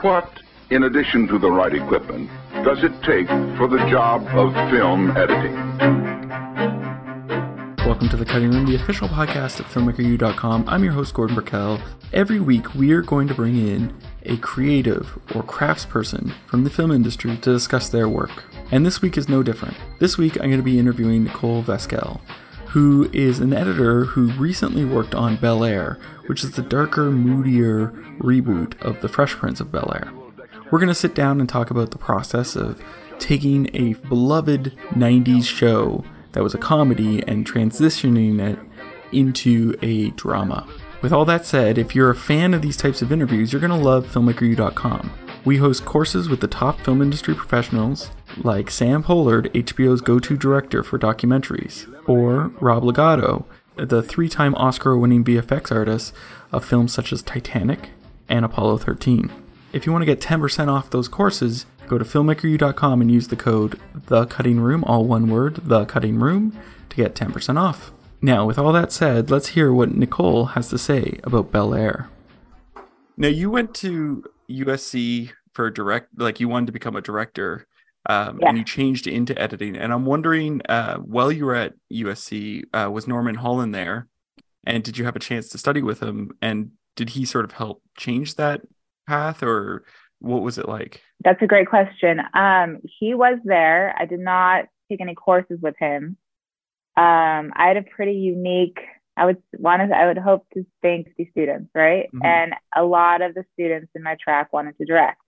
What, in addition to the right equipment, does it take for the job of film editing? Welcome to The Cutting Room, the official podcast of FilmmakerU.com. I'm your host, Gordon Burkell. Every week, we are going to bring in a creative or craftsperson from the film industry to discuss their work. And this week is no different. This week, I'm going to be interviewing Nicole Vaskell, who is an editor who recently worked on Bel Air, which is the darker, moodier reboot of The Fresh Prince of Bel Air. We're going to sit down and talk about the process of taking a beloved 90s show that was a comedy and transitioning it into a drama. With all that said, if you're a fan of these types of interviews, you're going to love FilmmakerU.com. We host courses with the top film industry professionals like Sam Pollard, HBO's go to director for documentaries, or Rob Legato, the three time Oscar winning VFX artist of films such as Titanic and Apollo 13. If you want to get 10% off those courses, go to filmmakeru.com and use the code The Cutting Room, all one word, The Cutting Room, to get 10% off. Now, with all that said, let's hear what Nicole has to say about Bel Air. Now, you went to USC for direct, like you wanted to become a director um, yeah. and you changed into editing. And I'm wondering, uh, while you were at USC, uh, was Norman Hollyn there? And did you have a chance to study with him? And did he sort of help change that path, or what was it like? That's a great question. Um, he was there. I did not take any courses with him. Um, I had a pretty unique. I would want to. I would hope to thank the students, right? Mm-hmm. And a lot of the students in my track wanted to direct.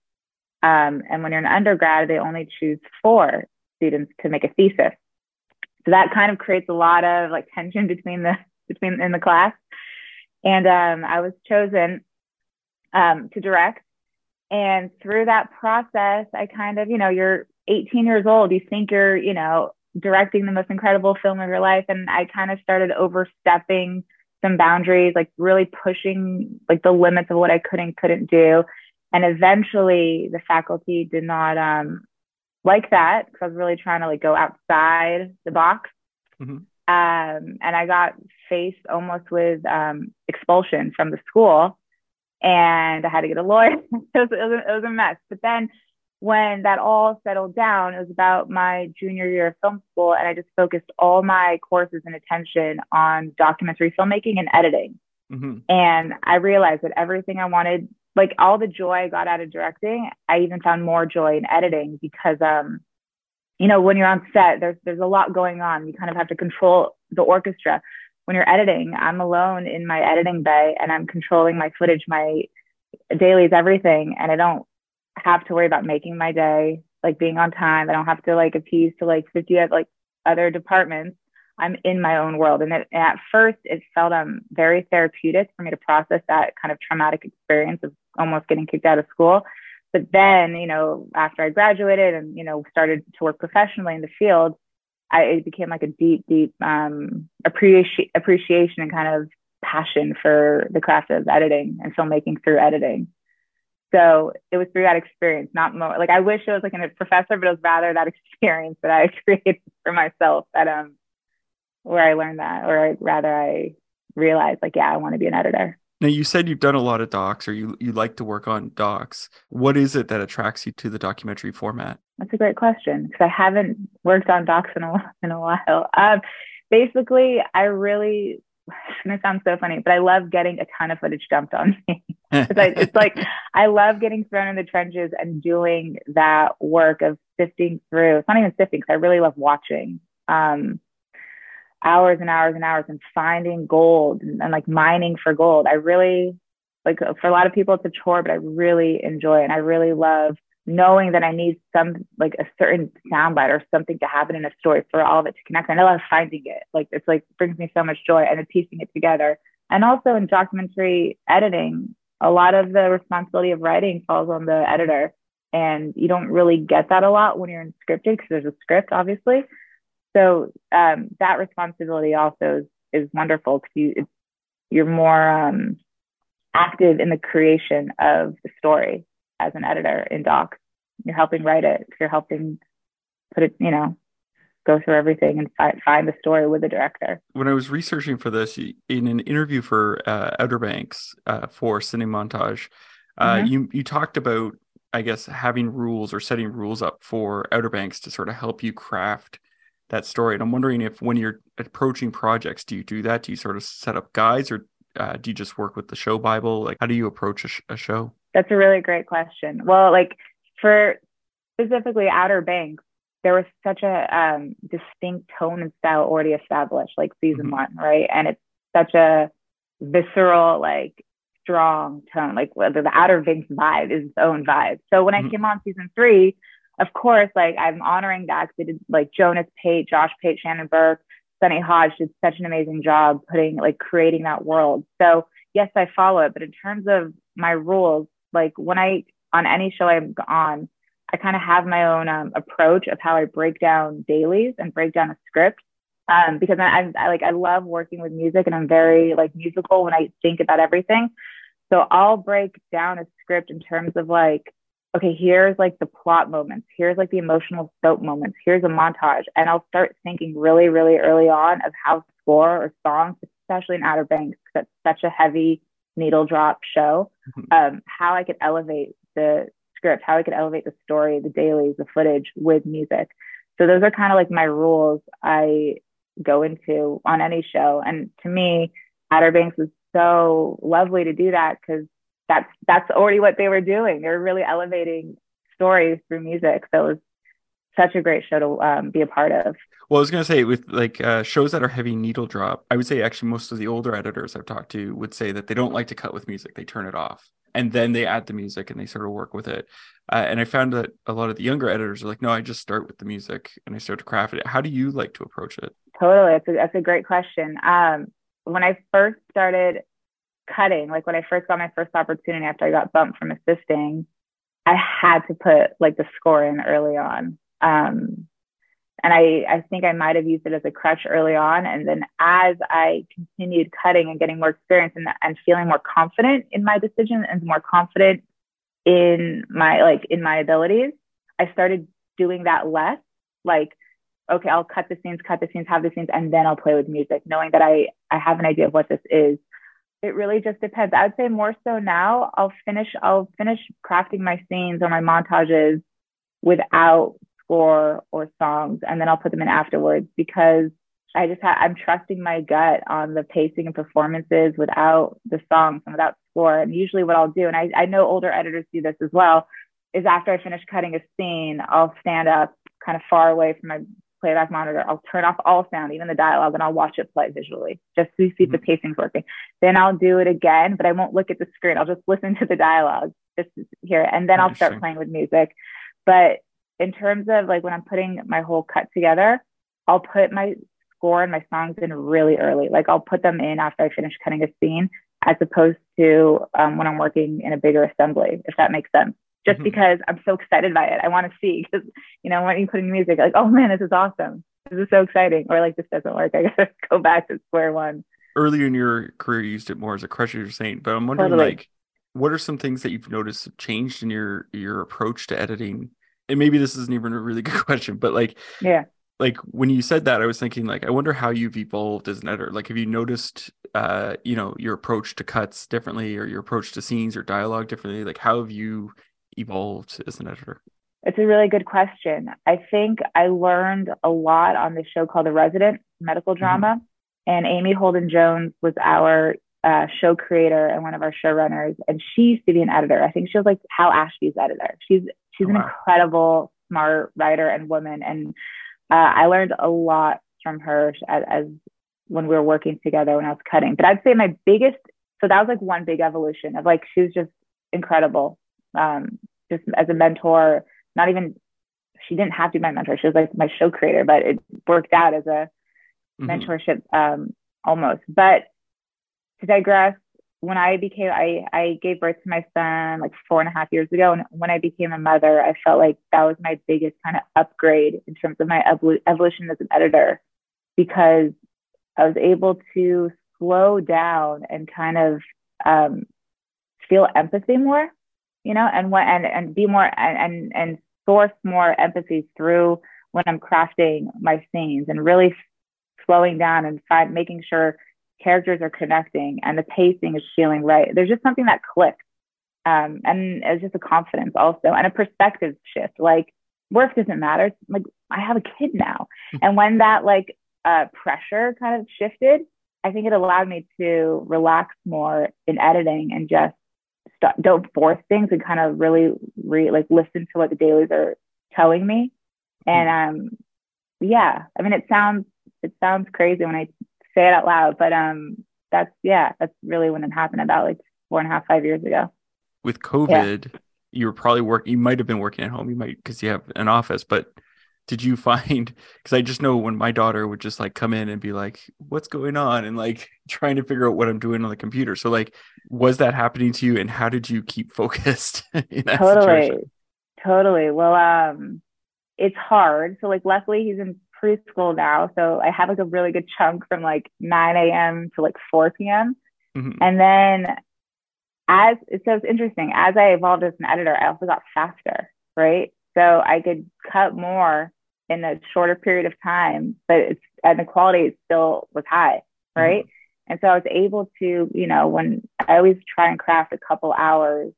Um, and when you're an undergrad, they only choose four students to make a thesis. So that kind of creates a lot of like tension between the between in the class. And um, I was chosen um, to direct. And through that process, I kind of, you know, you're 18 years old, you think you're, you know, directing the most incredible film of your life. And I kind of started overstepping some boundaries, like really pushing like the limits of what I could and couldn't do and eventually the faculty did not um, like that because I was really trying to like go outside the box. Mm-hmm. Um, and I got faced almost with um, expulsion from the school, and I had to get a lawyer. it, was, it, was a, it was a mess. But then when that all settled down, it was about my junior year of film school, and I just focused all my courses and attention on documentary filmmaking and editing. Mm-hmm. And I realized that everything I wanted like all the joy I got out of directing, I even found more joy in editing because um, you know, when you're on set, there's there's a lot going on. You kind of have to control the orchestra. When you're editing, I'm alone in my editing bay and I'm controlling my footage, my dailies, everything, and I don't have to worry about making my day, like being on time. I don't have to like appease to like 50 like other departments. I'm in my own world. And, it, and at first, it felt um, very therapeutic for me to process that kind of traumatic experience of almost getting kicked out of school. But then, you know, after I graduated and, you know, started to work professionally in the field, I, it became like a deep, deep um, appreci- appreciation and kind of passion for the craft of editing and filmmaking through editing. So it was through that experience, not more like I wish it was like a professor, but it was rather that experience that I created for myself that um where I learned that, or rather I realized like, yeah, I want to be an editor. Now you said you've done a lot of docs or you, you like to work on docs. What is it that attracts you to the documentary format? That's a great question because I haven't worked on docs in a, in a while. Um, basically, I really, it's going to sound so funny, but I love getting a ton of footage dumped on me. it's, like, it's like I love getting thrown in the trenches and doing that work of sifting through. It's not even sifting because I really love watching. Um, hours and hours and hours and finding gold and, and, like mining for gold. I really like for a lot of people it's a chore, but I really enjoy it. And I really love knowing that I need some like a certain soundbite or something to happen in a story for all of it to connect. And I love finding it. Like it's like brings me so much joy and then piecing it together. And also in documentary editing, a lot of the responsibility of writing falls on the editor. And you don't really get that a lot when you're in scripted because there's a script, obviously so um, that responsibility also is, is wonderful because you, you're more um, active in the creation of the story as an editor in docs. You're helping write it. You're helping put it, you know, go through everything and fi- find the story with the director. When I was researching for this, in an interview for uh, Outer Banks uh, for CineMontage, Uh, mm-hmm. You you talked about I guess having rules or setting rules up for Outer Banks to sort of help you craft that story. And I'm wondering if when you're approaching projects, do you do that? Do you sort of set up guides or uh, do you just work with the show Bible? Like, how do you approach a, sh- a show? That's a really great question. Well, like for specifically Outer Banks, there was such a um, distinct tone and style already established, like season mm-hmm. one, right? And it's such a visceral, like strong tone. Like whether the Outer Banks vibe is its own vibe. So when mm-hmm. I came on season three, of course, like I'm honoring that because did like Jonas Pate, Josh Pate, Shannon Burke, Sunny Hodge did such an amazing job putting like creating that world. So yes, I follow it, but in terms of my rules, like when I on any show I'm on, I kind of have my own um, approach of how I break down dailies and break down a script. Um, because I, I like I love working with music and I'm very like musical when I think about everything. So I'll break down a script in terms of like, okay, here's like the plot moments, here's like the emotional soap moments, here's a montage. And I'll start thinking really, really early on of how score or songs, especially in Outer Banks, it's such a heavy needle drop show, mm-hmm. um, how I could elevate the script, how I could elevate the story, the dailies, the footage with music. So those are kind of like my rules I go into on any show. And to me, Outer Banks was so lovely to do that because that's that's already what they were doing. They were really elevating stories through music. So it was such a great show to um, be a part of. Well, I was gonna say with like uh, shows that are heavy needle drop, I would say actually most of the older editors I've talked to would say that they don't like to cut with music; they turn it off, and then they add the music and they sort of work with it. Uh, and I found that a lot of the younger editors are like, "No, I just start with the music and I start to craft it." How do you like to approach it? Totally, that's a, that's a great question. Um, when I first started cutting, like when I first got my first opportunity after I got bumped from assisting, I had to put like the score in early on. Um, and I, I think I might have used it as a crutch early on. And then as I continued cutting and getting more experience and, and feeling more confident in my decision and more confident in my like in my abilities, I started doing that less. Like okay, I'll cut the scenes, cut the scenes, have the scenes, and then I'll play with music, knowing that I I have an idea of what this is. It really just depends. I would say more so now. I'll finish I'll finish crafting my scenes or my montages without score or songs, and then I'll put them in afterwards because I just ha- I'm trusting my gut on the pacing and performances without the songs and without score. And usually, what I'll do, and I, I know older editors do this as well, is after I finish cutting a scene, I'll stand up kind of far away from my playback monitor. I'll turn off all sound, even the dialogue, and I'll watch it play visually just to see if the mm-hmm. pacing's working. Then I'll do it again, but I won't look at the screen. I'll just listen to the dialogue, just hear it, and then I'll start playing with music. But in terms of like when I'm putting my whole cut together, I'll put my score and my songs in really early. Like I'll put them in after I finish cutting a scene, as opposed to um, when I'm working in a bigger assembly, if that makes sense just mm-hmm. because I'm so excited by it. I want to see because, you know, when you put in music, like, oh man, this is awesome. This is so exciting. Or like, this doesn't work. I got to go back to square one. Earlier in your career, you used it more as a crutch, you're saying, but I'm wondering, totally. like, what are some things that you've noticed changed in your your approach to editing? And maybe this isn't even a really good question, but like, yeah, like when you said that, I was thinking, like, I wonder how you've evolved as an editor. Like, have you noticed, uh, you know, your approach to cuts differently, or your approach to scenes or dialogue differently? Like, how have you evolved as an editor? It's a really good question. I think I learned a lot on this show called The Resident medical mm-hmm. drama. Mm-hmm. And Amy Holden Jones was our uh, show creator and one of our showrunners. And she used to be an editor. I think she was like Hal Ashby's editor. She's she's oh, an incredible, smart writer and woman. And uh, I learned a lot from her as, as when we were working together when I was cutting. But I'd say my biggest so that was like one big evolution of like she was just incredible um, just as a mentor, not even, she didn't have to be my mentor. She was like my show creator, but it worked out as a mm-hmm. mentorship um, almost. But to digress, when I became, I, I gave birth to my son like four and a half years ago. And when I became a mother, I felt like that was my biggest kind of upgrade in terms of my evol- evolution as an editor because I was able to slow down and kind of um, feel empathy more you know, and what and and be more and and source more empathy through when I'm crafting my scenes and really slowing down and find making sure characters are connecting and the pacing is feeling right. There's just something that clicks. Um, and it's just a confidence also and a perspective shift. Like work doesn't matter. Like I have a kid now. Hmm. And when that like uh, pressure kind of shifted, I think it allowed me to relax more in editing and just don't force things and kind of really re- like listen to what the dailies are telling me. And um, yeah, I mean, it sounds it sounds crazy when I say it out loud, but um, that's yeah, that's really when it happened about like four and a half, five years ago. With COVID, yeah. you were probably working. You might have been working at home. You might because you have an office, but did you find because i just know when my daughter would just like come in and be like what's going on? and like trying to figure out what i'm doing on the computer. So like was that happening to you and how did you keep focused in that totally situation? totally. Well um it's hard. So like luckily he's in preschool now. So i have like a really good chunk from like 9 a.m to like 4 p.m mm-hmm. and then as so it's interesting. As i evolved as an editor i also got faster right? So I could cut more in a shorter period of time, but it's and the quality still was high, right? Mm-hmm. And so I was able to, you know, when I always try and craft a couple hours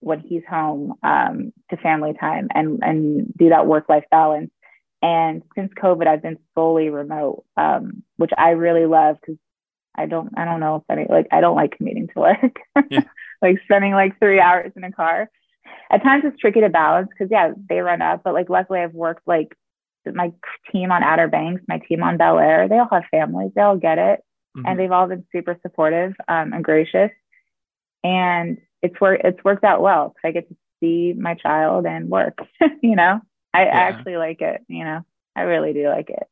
when he's home um, to family time and and do that work life balance. And since COVID, I've been solely remote, um, which I really love because I don't I don't know if any like I don't like commuting to work, yeah. like spending like three hours in a car. At times it's tricky to balance because yeah they run up, but like luckily I've worked like my team on Outer Banks, my team on Bel Air, they all have families. They all get it. Mm-hmm. And they've all been super supportive um, and gracious. And it's worked it's worked out well because I get to see my child and work. you know, I yeah. actually like it. You know, I really do like it.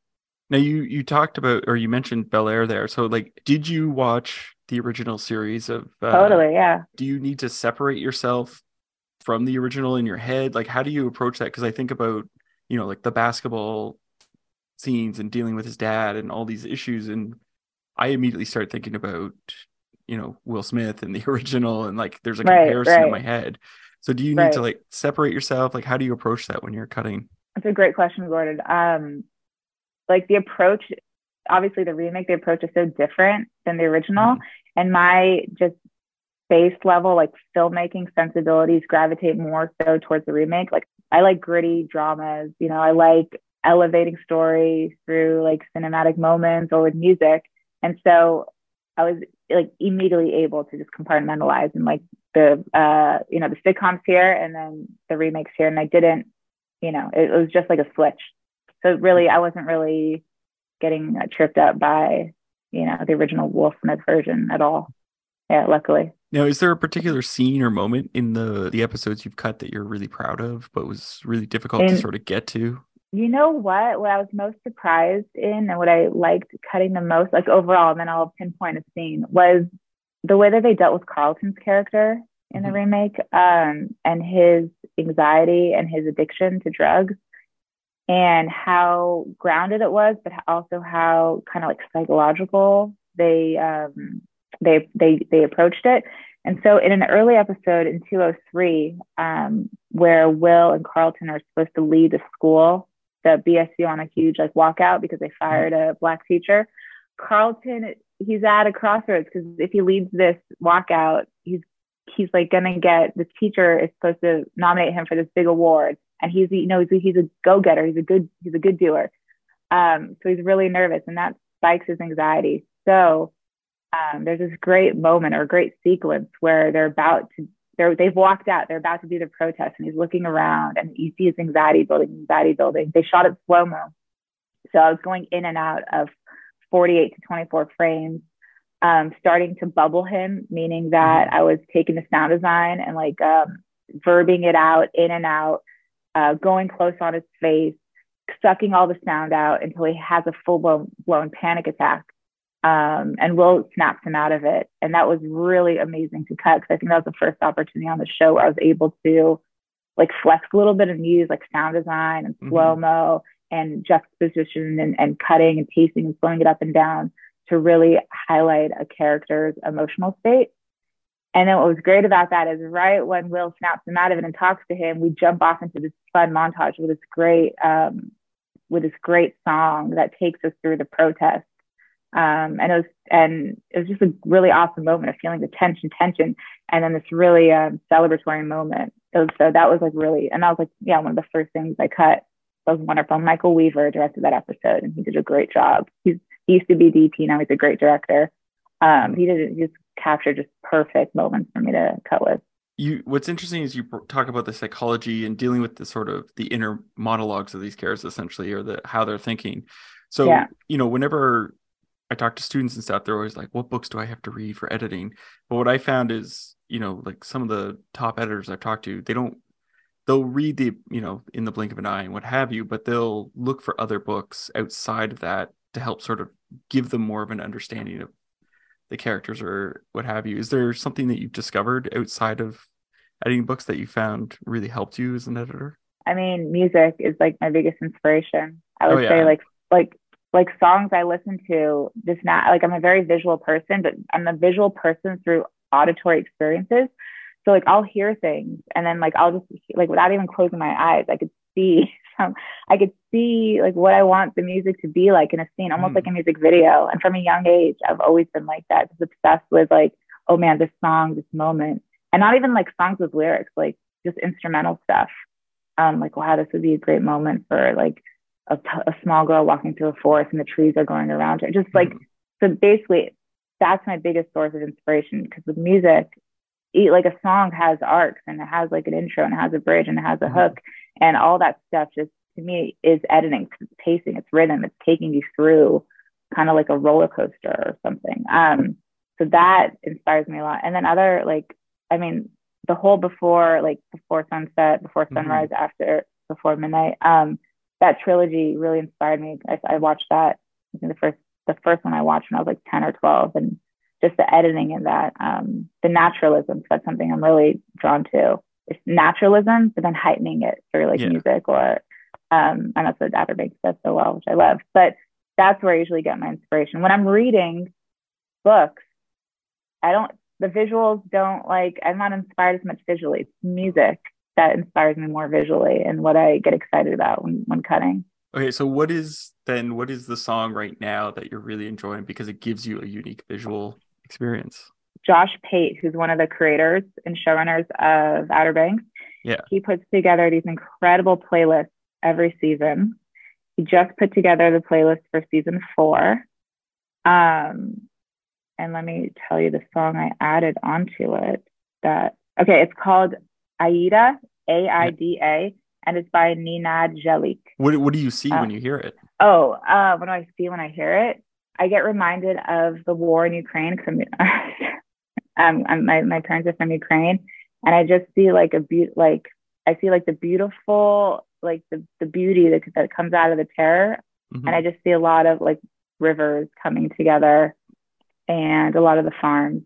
Now you you talked about or you mentioned Bel Air there. So like, did you watch the original series of? Uh, totally, yeah. Do you need to separate yourself from the original in your head? Like, how do you approach that? Because I think about you know like the basketball scenes and dealing with his dad and all these issues. And i immediately start thinking about you know will smith and the original and like there's a right, comparison right. in my head. So do you need right. to like separate yourself? Like how do you approach that when you're cutting? That's a great question gordon. Um like the approach obviously the remake the approach is so different than the original. Mm-hmm. and my just base level like filmmaking sensibilities gravitate more so towards the remake. Like I like gritty dramas. You know, I like elevating stories through like cinematic moments or with music. And so I was like immediately able to just compartmentalize and like the uh you know the sitcoms here and then the remakes here and I didn't you know it, was just like a switch so really I wasn't really getting tripped up by you know the original Will Smith version at all yeah luckily now, is there a particular scene or moment in the the episodes you've cut that you're really proud of, but was really difficult to sort of get to? You know what? What I was most surprised in, and what I liked cutting the most, like overall, and then I'll pinpoint a scene, was the way that they dealt with Carlton's character in mm-hmm. the remake, um, and his anxiety and his addiction to drugs, and how grounded it was, but also how kind of like psychological they um, they they they approached it. And so in an early episode in 203, um, where Will and Carlton are supposed to lead the school, the BSU on a huge like walkout because they fired a black teacher, Carlton he's at a crossroads because if he leads this walkout, he's he's like gonna get this teacher is supposed to nominate him for this big award, and he's you know he's, he's a go getter, he's a good he's a good doer. Um, so he's really nervous, and that spikes his anxiety. So um, there's this great moment or great sequence where they're about to they're, they've walked out they're about to do the protest and he's looking around and you see his anxiety building anxiety building. They shot it slow mo so i was going in and out of 48 to 24 frames um, starting to bubble him meaning that mm-hmm. i was taking the sound design and like um, verbing it out in and out uh, going close on his face sucking all the sound out until he has a full blown, blown panic attack um, and Will snapped him out of it. And that was really amazing to cut because I think that was the first opportunity on the show where I was able to like flex a little bit and use like sound design and slow mo mm-hmm. and juxtaposition and, and cutting and pacing and slowing it up and down to really highlight a character's emotional state. And then what was great about that is right when Will snaps him out of it and talks to him, we jump off into this fun montage with this great um, with this great song that takes us through the protest Um, and it was and it was just a really awesome moment of feeling the tension, tension, and then this really um, celebratory moment. It was so that was like really, and that was like yeah, one of the first things I cut. That was wonderful. Michael Weaver directed that episode, and he did a great job. He's he used to be DP, now he's a great director. Um, he did he just captured just perfect moments for me to cut with you what's interesting is you talk about the psychology and dealing with the sort of the inner monologues of these characters essentially or the how they're thinking so yeah. you know whenever i talk to students and stuff they're always like what books do i have to read for editing but what i found is you know like some of the top editors i've talked to they don't they'll read the you know in the blink of an eye and what have you but they'll look for other books outside of that to help sort of give them more of an understanding of the characters or what have you. Is there something that you've discovered outside of editing books that you found really helped you as an editor? I mean, music is like my biggest inspiration. I oh, would oh, yeah. say like like like songs I listen to just not like I'm a very visual person, but I'm a visual person through auditory experiences. So like I'll hear things and then like I'll just like without even closing my eyes, I could see some I could see like what I want the music to be like in a scene, almost mm. like a music video. And from a young age, I've always been like that, just obsessed with like, oh man, this song, this moment. And not even like songs with lyrics, like just instrumental stuff. Um, like, wow, this would be a great moment for like a, a small girl walking through a forest and the trees are going around her. Just like, so basically, that's my biggest source of inspiration because with music, like a song has arcs and it has like an intro and it has a bridge and it has a mm-hmm. hook and all that stuff just to me is editing it's pacing it's rhythm it's taking you through kind of like a roller coaster or something um so that inspires me a lot and then other like i mean the whole before like before sunset before mm-hmm. sunrise mm-hmm. after before midnight um that trilogy really inspired me i, I watched that I think the first the first one i watched when i was like 10 or 12 and just the editing in that um the naturalism that's something i'm really drawn to it's naturalism, but then heightening it through like yeah. music or um, and that's what Outer Banks does so well, which I love. But that's where I usually get my inspiration. When I'm reading books, I don't the visuals don't like I'm not inspired as much visually. It's music that inspires me more visually and what I get excited about when, when cutting. Okay, so what is then what is the song right now that you're really enjoying because it gives you a unique visual experience? Josh Pate, who's one of the creators and showrunners of Outer Banks. Yeah. He puts together these incredible playlists every season. He just put together the playlist for season four. Um, and let me tell you the song I added onto it. That okay, it's called Aida, A I D A, and it's by Nenad Jelik. What What do you see uh, when you hear it? Oh, uh, what do I see when I hear it? I get reminded of the war in Ukraine Um, my my parents are from Ukraine, and I just see like a be like I see like the beautiful like the the beauty that that comes out of the terror, mm-hmm. and I just see a lot of like rivers coming together, and a lot of the farms.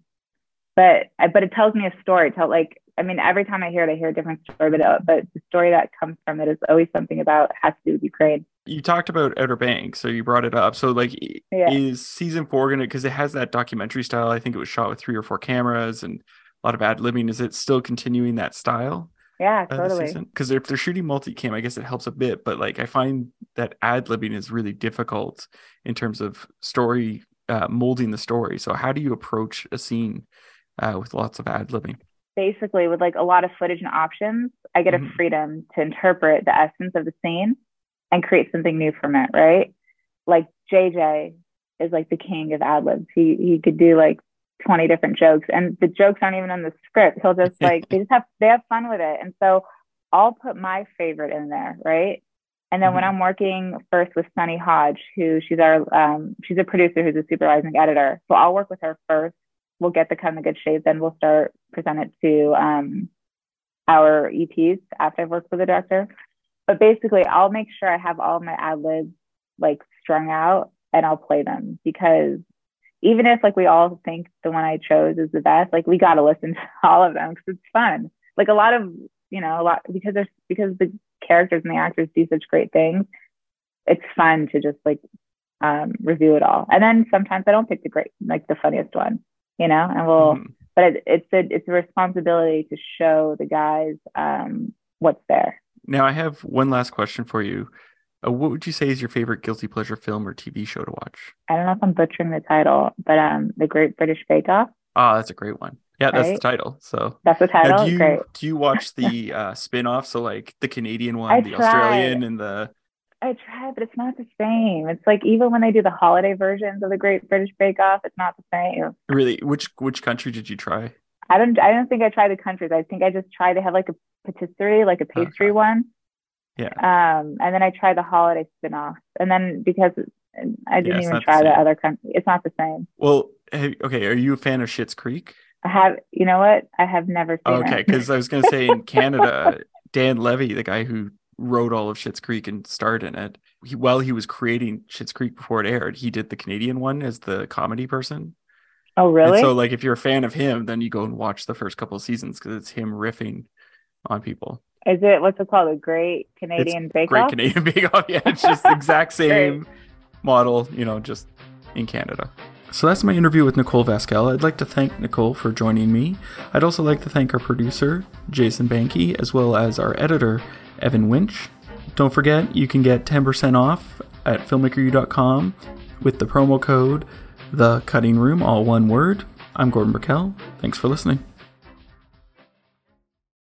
But but it tells me a story. Tell like I mean, every time I hear it, I hear a different story, but, uh, but the story that comes from it is always something about has to do with Ukraine. You talked about Outer Banks, so you brought it up. So, like, yeah. is season four gonna because it has that documentary style? I think it was shot with three or four cameras and a lot of ad libbing. Is it still continuing that style? Yeah, totally. Because if they're shooting multi-cam, I guess it helps a bit. But like, I find that ad libbing is really difficult in terms of story uh, molding the story. So, how do you approach a scene uh, with lots of ad libbing? Basically with like a lot of footage and options, I get mm-hmm. a freedom to interpret the essence of the scene and create something new from it, right? Like JJ is like the king of ad libs. He he could do like 20 different jokes and the jokes aren't even in the script. He'll just like they just have they have fun with it. And so I'll put my favorite in there, right? And then mm-hmm. when I'm working first with Sunny Hodge, who she's our um, she's a producer who's a supervising editor. So I'll work with her first we'll get the kind of good shape, then we'll start present it to um, our EPs after I've worked with the director. But basically, I'll make sure I have all my ad libs like strung out and I'll play them because even if like we all think the one I chose is the best, like we got to listen to all of them because it's fun. Like a lot of you know a lot because there's because the characters and the actors do such great things. It's fun to just like um, review it all. And then sometimes I don't pick the great like the funniest one you know, and we'll, mm-hmm. but it, it's a, it's a responsibility to show the guys um, what's there. Now I have one last question for you. Uh, what would you say is your favorite guilty pleasure film or TV show to watch? I don't know if I'm butchering the title, but um, The Great British Bake Off. Ah, that's a great one. Yeah, that's the title. So That's the Now, title. do you Great. do you watch the uh, spin-off? So like the Canadian one, I the tried. Australian, and the I tried, but it's not the same. It's like even when they do the holiday versions of the Great British Bake Off, it's not the same. really which which country did you try? I don't. I don't think I tried the countries. I think I just tried to have like a patisserie, like a pastry Okay. one. Yeah. Um, and then I tried the holiday spin-off, and then because I didn't it's even not the try the other country, it's not the same. Well, hey, okay, are you a fan of Schitt's Creek? I have. You know what? I have never seen Okay, because I was gonna say in Canada, Dan Levy, the guy who wrote all of Schitt's Creek and starred in it, he, while he was creating Schitt's Creek before it aired, he did the Canadian one as the comedy person. oh, And really? so, like, if you're a fan of him, then you go and watch the first couple of seasons because it's him riffing on people. Is it what's it called? The Great Canadian Bake Great Off? Canadian Bake Off. Yeah, it's just the exact same model, you know, just in Canada. So that's my interview with Nicole Vaskell. I'd like to thank Nicole for joining me. I'd also like to thank our producer, Jason Banky, as well as our editor, Evan Winch. Don't forget, you can get 10% off at filmmakeru.com with the promo code The Cutting Room, all one word. I'm Gordon Burkell. Thanks for listening.